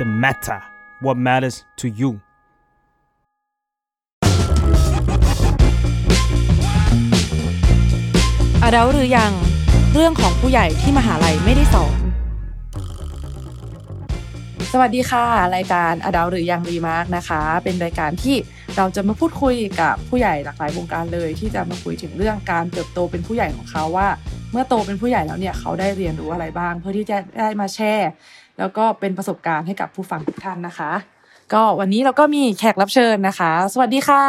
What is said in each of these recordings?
the matter what matters to you อาดาหรือยังเรื่องของผู้ใหญ่ที่มหาลัยไม่ได้สอน สวัสดีค่ะ รายการอดาหรือยังรีมาร์กนะคะ เป็นรายการที่เราจะมาพูดคุยกับผู้ใหญ่หลากหลายวงการเลย ที่จะมาคุยถึงเรื่องการเติบโตเป็นผู้ใหญ่ของเขาว่า เมื่อโตเป็นผู้ใหญ่แล้วเนี่ยเขาได้เรียนรู้อะไรบ้าง เพื่อที่จะได้มาแชร์ แล้วก็เป็นประสบการณ์ให้กับผู้ฟังทุกท่านนะคะ ก็วันนี้เราก็มีแขกรับเชิญนะคะ สวัสดีค่ะ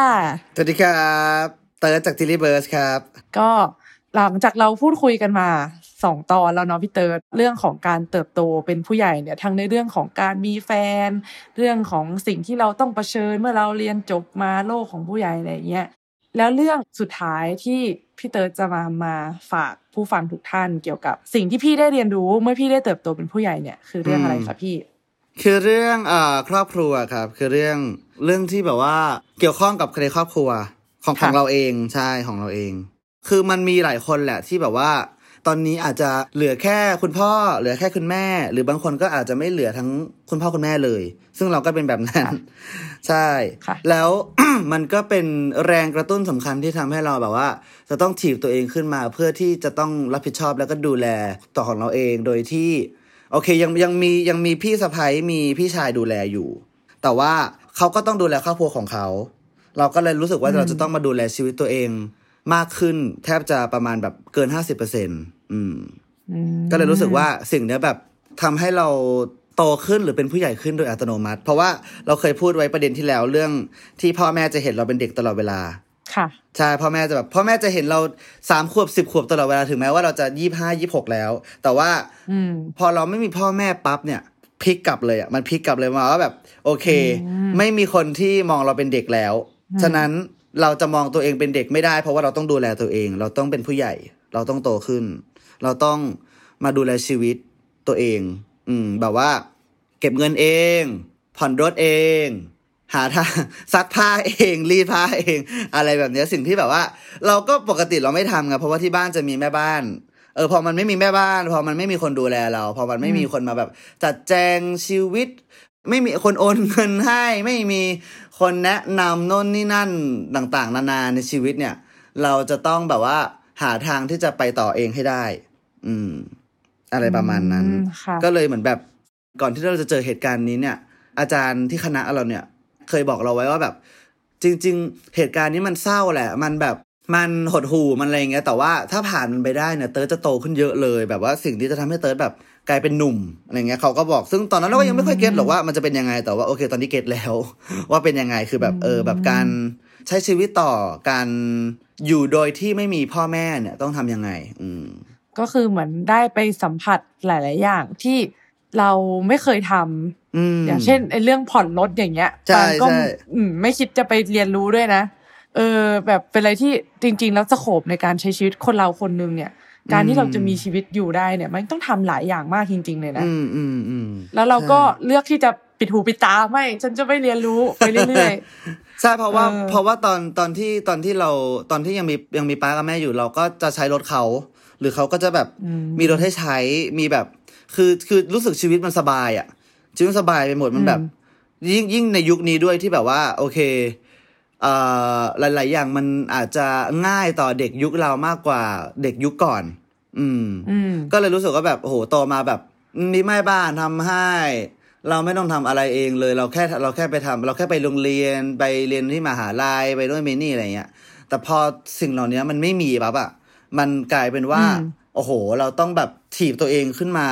สวัสดีครับเติร์ดจาก Tilly Birds ครับ ก็หลังจากเราพูดคุยกันมาสองตอนแล้วเนาะพี่เติร์ดเรื่องของการเติบโตเป็นผู้ใหญ่เนี่ยทั้งในเรื่องของการมีแฟน เรื่องของสิ่งที่เราต้องเผชิญเมื่อเราเรียนจบมาโลกของผู้ใหญ่อะไรเงี้ย แล้วเรื่องสุดท้ายที่พี่เติร์ดจะมามาฝากผู้ฟังทุกท่านเกี่ยวกับ สิ่งที่พี่ได้เรียนรู้เมื่อพี่ได้เติบโตเป็นผู้ใหญ่เนี่ยคือเรื่องอะไรคะพี่ คือเรื่องเอ่อครอบครัวครับ คือเรื่องเรื่องที่แบบว่าเกี่ยวข้องกับในครอบครัวของค่ะของเราเองใช่ของเราเอง คือมันมีหลายคนแหละที่แบบว่า ตอนนี้อาจจะเหลือแค่คุณพ่อ เหลือแค่คุณแม่ หรือบางคนก็อาจจะไม่เหลือทั้งคุณพ่อคุณแม่เลย ซึ่งเราก็เป็นแบบนั้น ใช่ค่ะแล้วมันก็เป็นแรงกระตุ้นสำคัญที่ทำให้เราแบบว่า จะต้องถีบตัวเองขึ้นมาเพื่อที่จะต้องรับผิดชอบแล้วก็ดูแลต่อของเราเองโดยที่ โอเคยังยังมียังมีพี่สะพ้ยมีพี่ชายดูแลอยู่ แต่ว่าเขาก็ต้องดูแลครอบครัวของเขา เราก็เลยรู้สึกว่าอืมเราจะต้องมาดูแลชีวิตตัวเอง มากขึ้นแทบจะประมาณแบบเกินห้าสิบเปอร์เซ็นต์อืมอืมก็เลยรู้สึกว่าสิ่งเนี้ยแบบทำให้เราโตขึ้นหรือเป็นผู้ใหญ่ขึ้นโดยอัตโนมัติ เพราะว่าเราเคยพูดไว้ประเด็นที่แล้วเรื่องที่พ่อแม่จะเห็นเราเป็นเด็กตลอดเวลาค่ะใช่พ่อแม่จะแบบพ่อแม่จะเห็นเราสามขวบสิบขวบตลอดเวลาถึงแม้ว่าเราจะยี่ห้ายี่หกแล้ว แต่ว่าอืมพอเราไม่มีพ่อแม่ปั๊บเนี่ยพลิกกลับเลยอะมันพลิกกลับเลยมาว่าแบบ โอเคอืมไม่มีคนที่มองเราเป็นเด็กแล้วอืมฉะนั้น เราจะมองตัวเองเป็นเด็กไม่ได้ เพราะว่าเราต้องดูแลตัวเอง เราต้องเป็นผู้ใหญ่ เราต้องโตขึ้น เราต้องมาดูแลชีวิตตัวเอง อืม แบบว่า เก็บเงินเอง ผ่อนรถเอง หาทางซักผ้าเองรีดผ้าเอง อะไรแบบนี้สิ่งที่แบบว่า เราก็ปกติเราไม่ทำไงเพราะว่าที่บ้านจะมีแม่บ้านเออพอมันไม่มีแม่บ้าน พอมันไม่มีคนดูแลเรา พอมันไม่มีคนมาแบบ จัดแจงชีวิต ไม่มีคนโอนเงินให้ ไม่มีคนแนะนำโน่นนี่นั่นต่างๆ นานาในชีวิตเนี่ย เราจะต้องแบบว่า หาทางที่จะไปต่อเองให้ได้ อืม อะไรประมาณนั้นอืมค่ะก็เลยเหมือนแบบก่อนที่เราจะเจอเหตุการณ์นี้เนี่ย อาจารย์ที่คณะเราเนี่ย เคยบอกเราไว้ว่าแบบ จริง ๆ เหตุการณ์นี้มันเศร้าแหละ มันแบบ มันหดหู่มันอะไรอย่างเงี้ยแต่ว่าถ้าผ่านมันไปได้เนี่ยเติร์ดจะโตขึ้นเยอะเลย แบบว่าสิ่งที่จะทำให้เติร์ดแบบกลายเป็นหนุ่มอะไรเงี้ยเขาก็บอกซึ่งตอนนั้นเราก็ยังไม่ค่อยเก็ตหรอกว่ามันจะเป็นยังไงแต่ว่าโอเค ตอนนี้เก็ตแล้ว ว่าเป็นยังไงคือแบบเออแบบการใช้ชีวิตต่อการอยู่โดยที่ไม่มีพ่อแม่เนี่ยต้องทำยังไง อืมก็คือเหมือนได้ไปสัมผัสหลาย ๆ อย่างที่เราไม่เคยทำอืมอย่างเช่นไอ้เรื่องผ่อนรถอย่างเงี้ยใช่ปางก็ใช่อืมไม่คิดจะไปเรียนรู้ด้วยนะ เออแบบเป็นอะไรที่จริง ๆ แล้วสโคบในการใช้ชีวิตคนเราคนหนึงเนี่ย การที่เราจะมีชีวิตอยู่ได้เนี่ย มันต้องทำหลายอย่างมากจริง ๆ เลยนะอืมอืมอืมแล้วเราก็ใช่เลือกที่จะปิดหูปิดตาไม่ ฉันจะไม่เรียนรู้ไปเรื่อยใช่เพราะว่าเออเพราะว่าตอนตอนที่ตอนที่เราตอนที่ยังมียังมีป้ากับแม่อยู่เราก็จะใช้รถเขา หรือเขาก็จะแบบอืมมีรถให้ใช้มีแบบ คือคือรู้สึกชีวิตมันสบายอะ่ะชีวิตมันสบายไปหมดมันแบบ ยิ่งยิ่งในยุคนี้ด้วยที่แบบว่า โอเคเอ่อ หลาย ๆ อย่างมันอาจจะง่ายต่อเด็กยุคเรามากกว่าเด็กยุคก่อน อืมๆอืมก็เลยรู้สึกว่าแบบโอ้โหโตมาแบบมีแม่บ้านทำให้ เราไม่ต้องทำอะไรเองเลย เราแค่เราแค่ไปทำเราแค่ไปโรงเรียนไปเรียนที่มหาลัยไปด้วยนไปนี่อะไรเงี้ย แต่พอสิ่งเหล่านี้มันไม่มีปั๊บอะมันกลายเป็นว่าอืมโอ้โห เราต้องแบบถีบตัวเองขึ้นมา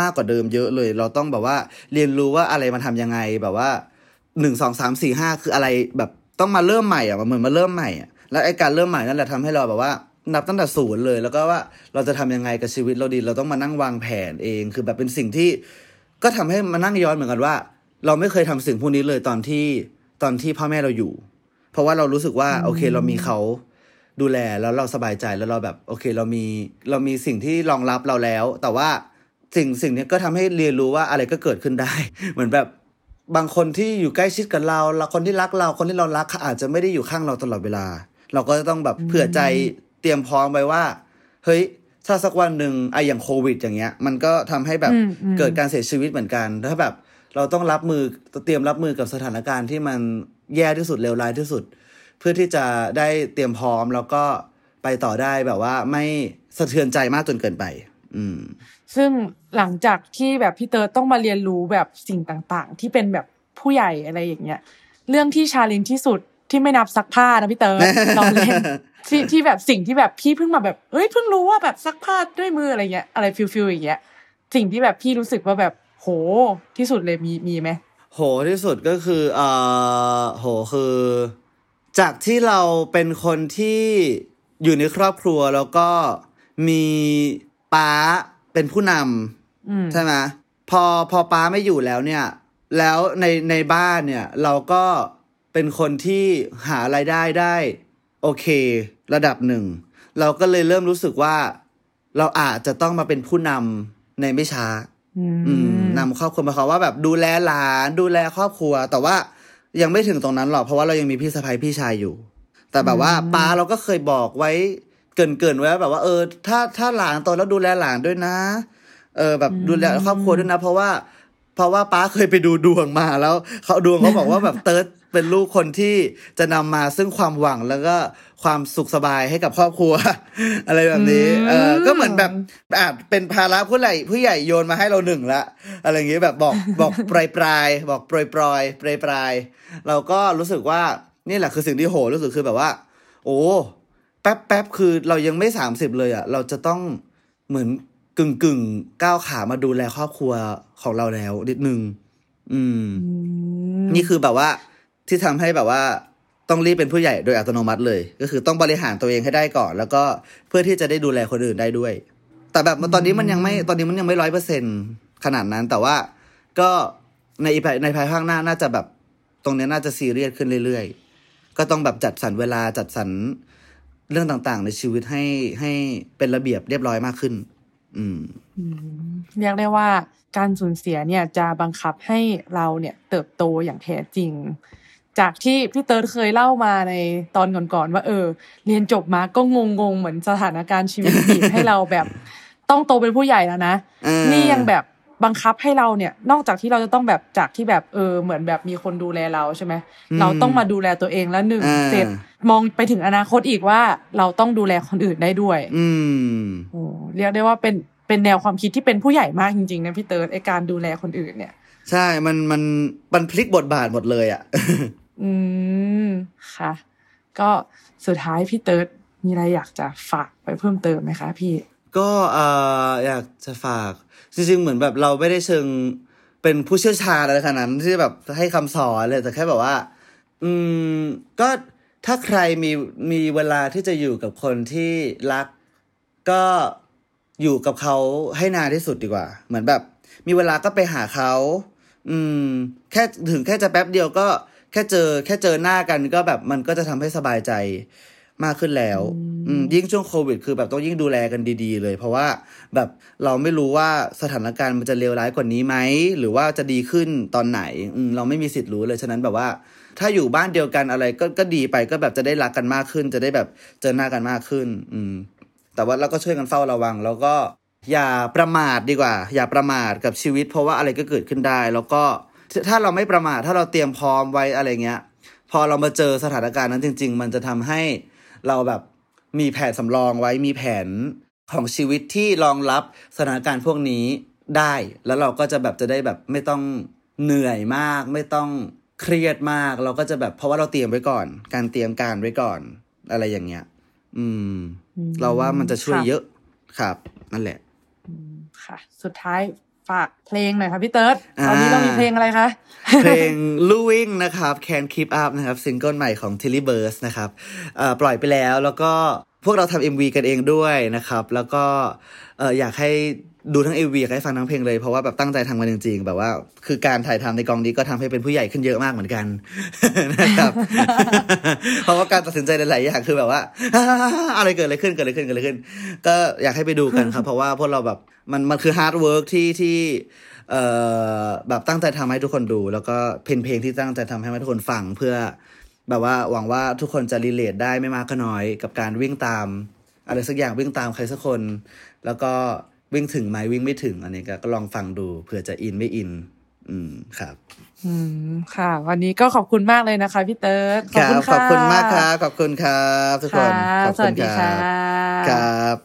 มากกว่าเดิมเยอะเลย เราต้องแบบว่าเรียนรู้ว่าอะไรมันทำยังไงแบบว่าหนึ่งสองสามสี่ห้าคืออะไรแบบ ต้องมาเริ่มใหม่อะเหมือนมาเริ่มใหม่อะแล้วไอ้การเริ่มใหม่นั่นแหละทำให้เราแบบว่า นับตั้งแต่ศูนย์เลย แล้วก็ว่าเราจะทำยังไงกับชีวิตเราดี เราต้องมานั่งวางแผนเอง คือแบบเป็นสิ่งที่ ก็ทำให้มานั่งย้อนเหมือนกันว่า เราไม่เคยทำสิ่งพวกนี้เลยตอนที่ตอนที่พ่อแม่เราอยู่ เพราะว่าเรารู้สึกว่า โอเคเรามีเขาดูแลแล้วเราสบายใจแล้วเราแบบ โอเค เรามีเรามีสิ่งที่รองรับเราแล้ว แต่ว่าสิ่งสิ่งนี้ก็ทำให้เรียนรู้ว่าอะไรก็เกิดขึ้นได้ เหมือนแบบ บางคนที่อยู่ใกล้ชิดกับเราแล้วคนที่รักเราคนที่เรารักเขาอาจจะไม่ได้อยู่ข้างเราตลอดเวลา เราก็จะต้องแบบเผื่อใจเตรียมพร้อมไว้ว่า เฮ้ยถ้าสักวันหนึ่งไออย่างโควิด อย่างเงี้ย มันก็ทำให้แบบอืมอืมเกิดการเสียชีวิตเหมือนกันถ้าแบบ เราต้องรับมือเตรียมรับมือกับสถานการณ์ที่มันแย่ที่สุดเลวร้ายที่สุด เพื่อที่จะได้เตรียมพร้อมแล้วก็ไปต่อได้แบบว่าไม่สะเทือนใจมากจนเกินไปอืม ซึ่งหลังจากที่แบบพี่เติร์ดต้องมาเรียนรู้แบบสิ่งต่างๆ ที่เป็นแบบผู้ใหญ่อะไรอย่างเงี้ย เรื่องที่ challenge ที่สุดที่ไม่นับซักผ้านะพี่เติร์ดเราเล่นที่ที่แบบสิ่งที่แบบพี่เพิ่งมาแบบเอ้ยเพิ่งรู้ว่าแบบซักผ้าด้วยมืออะไรเงี้ยอะไร feel feel อย่างเงี้ยสิ่งที่แบบพี่รู้สึกว่าแบบโหที่สุดเลยมีมีไหมโหที่สุดก็คือเอ่อโหคือ จากที่เราเป็นคนที่อยู่ในครอบครัวแล้วก็มี ป้าเป็นผู้นอืมำใช่ไหมพอพอป้าไม่อยู่แล้วเนี่ย แล้วในในบ้านเนี่ย เราก็เป็นคนที่หารายได้ได้ โอเค ระดับหนึ่ง เราก็เลยเริ่มรู้สึกว่า เราอาจจะต้องมาเป็นผู้นำในไม่ช้าอืมอืมนำครอบครัวหมายความว่าแบบดูแลหลานดูแลครอบครัว แต่ว่ายังไม่ถึงตรงนั้นหรอกเพราะว่าเรายังมีพี่สะใภ้พี่ชายอยู่ แต่แบบว่าป้าเราก็เคยบอกไว้ เกรินเกินๆไว้ว่าแบบว่าเออ ถ้าถ้าหลานโตแล้วดูแลหลานด้วยนะ เออ แบบดูแลครอบครัวด้วยนะ เพราะว่า เพราะว่าป้าเคยไปดูดวงมาแล้วเขาดวงเขาบอกว่าแบบเติร์ดเป็นลูกคนที่จะนำมาซึ่งความหวังแล้วก็ความสุขสบายให้กับครอบครัว อะไรแบบนี้ เออก็เหมือนแบบอาจเป็นภาระผู้ใหญ่ผู้ใหญ่โยนมาให้เราหนึ่งละ อะไรอย่างเงี้ยแบบบอกบอกปลายปลายๆบอกปลอยปลอยปลายปลายๆเราก็รู้สึกว่านี่แหละคือสิ่งที่โหรู้สึกคือแบบว่า โอ้ แป๊บแป๊บคือเรายังไม่สามสิบเลยอะ เราจะต้องเหมือนกึ่งกึ่งก้าวขามาดูแลครอบครัวของเราแล้วนิดนึง อืมอืมนี่คือแบบว่า ที่ทำให้แบบว่า ต้องรีบเป็นผู้ใหญ่โดยอัตโนมัติเลย ก็คือต้องบริหารตัวเองให้ได้ก่อน แล้วก็เพื่อที่จะได้ดูแลคนอื่นได้ด้วย แต่แบบตอนนี้มันยังไม่ตอนนี้มันยังไม่ร้อยเปอร์เซ็นขนาดนั้น แต่ว่าก็ในอีภายในภายภาคหน้าน่าจะแบบ ตรงเนี้ยน่าจะซีเรียสขึ้นเรื่อยๆ ก็ต้องแบบจัดสรรเวลาจัดสรร เรื่องต่างๆ ในชีวิตให้ให้เป็นระเบียบเรียบร้อยมากขึ้น อืมเรียกได้ว่าการสูญเสียเนี่ยจะบังคับให้เราเนี่ยเติบโตอย่างแท้จริง จากที่พี่เติร์ดเคยเล่ามาในตอนก่อนๆว่าเออ เรียนจบมาก็งงๆ เหมือนสถานการณ์ชีวิตบีบให้เราแบบต้องโตเป็นผู้ใหญ่แล้วนะเออนี่ยังแบบ บังคับให้เราเนี่ย นอกจากที่เราจะต้องแบบจากที่แบบเออเหมือนแบบมีคนดูแลเราใช่ไหมเราต้องมาดูแลตัวเองแล้วหนึ่งอ่าเสร็จมองไปถึงอนาคตอีกว่าเราต้องดูแลคนอื่นได้ด้วย อืมโอ้เรียกได้ว่าเป็นเป็นแนวความคิดที่เป็นผู้ใหญ่มากจริงๆนะพี่เติร์ดไอการดูแลคนอื่นเนี่ย ใช่มันมันมันพลิกบทบาทหมดเลยอะ อืมค่ะ ก็สุดท้ายพี่เติร์ดมีอะไรอยากจะฝากไปเพิ่มเติมไหมคะพี่ ก็เอ่ออยากจะฝาก จริงๆ เหมือนแบบเราไม่ได้เชิงเป็นผู้เชี่ยวชาญอะไรขนาดนั้นที่แบบให้คำสอนเลยแต่แค่แบบว่า อืมก็ถ้าใครมีมีเวลาที่จะอยู่กับคนที่รัก ก็อยู่กับเขาให้นานที่สุดดีกว่า เหมือนแบบ มีเวลาก็ไปหาเขาอืม แค่ถึงแค่จะแป๊บเดียวก็แค่เจอ แค่เจอหน้ากันก็แบบมันก็จะทำให้สบายใจ มากขึ้นแล้วอืมยิ่งช่วงโควิด คือแบบต้องยิ่งดูแลกันดี ๆ เลย เพราะว่าแบบเราไม่รู้ว่าสถานการณ์มันจะเลวร้ายกว่านี้ไหม หรือว่าจะดีขึ้นตอนไหนอืมเราไม่มีสิทธิ์รู้เลย ฉะนั้นแบบว่า ถ้าอยู่บ้านเดียวกันอะไรก็ก็ดีไปก็แบบจะได้รักกันมากขึ้น จะได้แบบเจอหน้ากันมากขึ้น อืม แต่ว่าเราก็ช่วยกันเฝ้าระวัง แล้วก็อย่าประมาทดีกว่า อย่าประมาทกับชีวิต เพราะว่าอะไรก็เกิดขึ้นได้ แล้วก็ถ้าเราไม่ประมาทถ้าเราเตรียมพร้อมไว้อะไรเงี้ย พอเรามาเจอสถานการณ์นั้นจริง ๆ มันจะทำให้ เราแบบมีแผนสำรองไว้มีแผนของชีวิตที่รองรับสถานการณ์พวกนี้ได้ แล้วเราก็จะแบบจะได้แบบไม่ต้องเหนื่อยมาก ไม่ต้องเครียดมาก เราก็จะแบบเพราะว่าเราเตรียมไว้ก่อน การเตรียมการไว้ก่อน อะไรอย่างเงี้ย อืมอืมเราว่ามันจะช่วยได้เยอะครับ นั่นแหละค่ะ สุดท้าย ฝากเพลงหน่อยค่ะพี่เติร์ดอ่าตอนนี้เรามีเพลงอะไรคะ เพลง ลู่วิ่ง นะครับ Can Keep Up นะครับซิงเกิลใหม่ของ Tilly b u r s นะครับเอ่อปล่อยไปแล้วแล้วก็ พวกเราทำ MV กันเองด้วยนะครับ แล้วก็เอ่ออยากให้ดูทั้ง MV อยากให้ฟังทั้งเพลงเลย เพราะว่าแบบตั้งใจทำกันจริงๆ แบบว่า คือการถ่ายทำในกองนี้ก็ทำให้เป็นผู้ใหญ่ขึ้นเยอะมากเหมือนกันนะครับ เพราะว่าการตัดสินใจหลายๆอย่างคือแบบว่า อะไรเกิดอะไรขึ้นเกิดอะไรขึ้นเกิดอะไรขึ้น ก็อยากให้ไปดูกันครับ เพราะว่าพวกเราแบบมันมันคือ hard work ที่ที่เอ่อแบบตั้งใจทำให้ทุกคนดู แล้วก็เพลงเพลงที่ตั้งใจทำให้ทุกคนฟังเพื่อ แบบว่าหวังว่าทุกคนจะ relate ได้ไม่มากก็น้อย กับการวิ่งตาม อะไรสักอย่างวิ่งตามใครสักคน แล้วก็วิ่งถึงไหมวิ่งไม่ถึง อันนี้ก็ก็ลองฟังดูเผื่อจะอินไม่อิน อืมครับ อืมค่ะ วันนี้ก็ขอบคุณมากเลยนะคะพี่เติร์ดครับ ขอบคุณมากครับขอบคุณครับทุกคนค่ะขอบสคุณครับ สวัสดีครับค่ะบครับ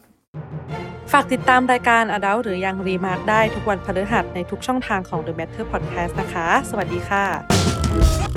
ฝากติดตามรายการ Adult หรือยัง Remark ได้ทุกวันพฤหัสในทุกช่องทางของ The Matter Podcast นะคะ สวัสดีค่ะ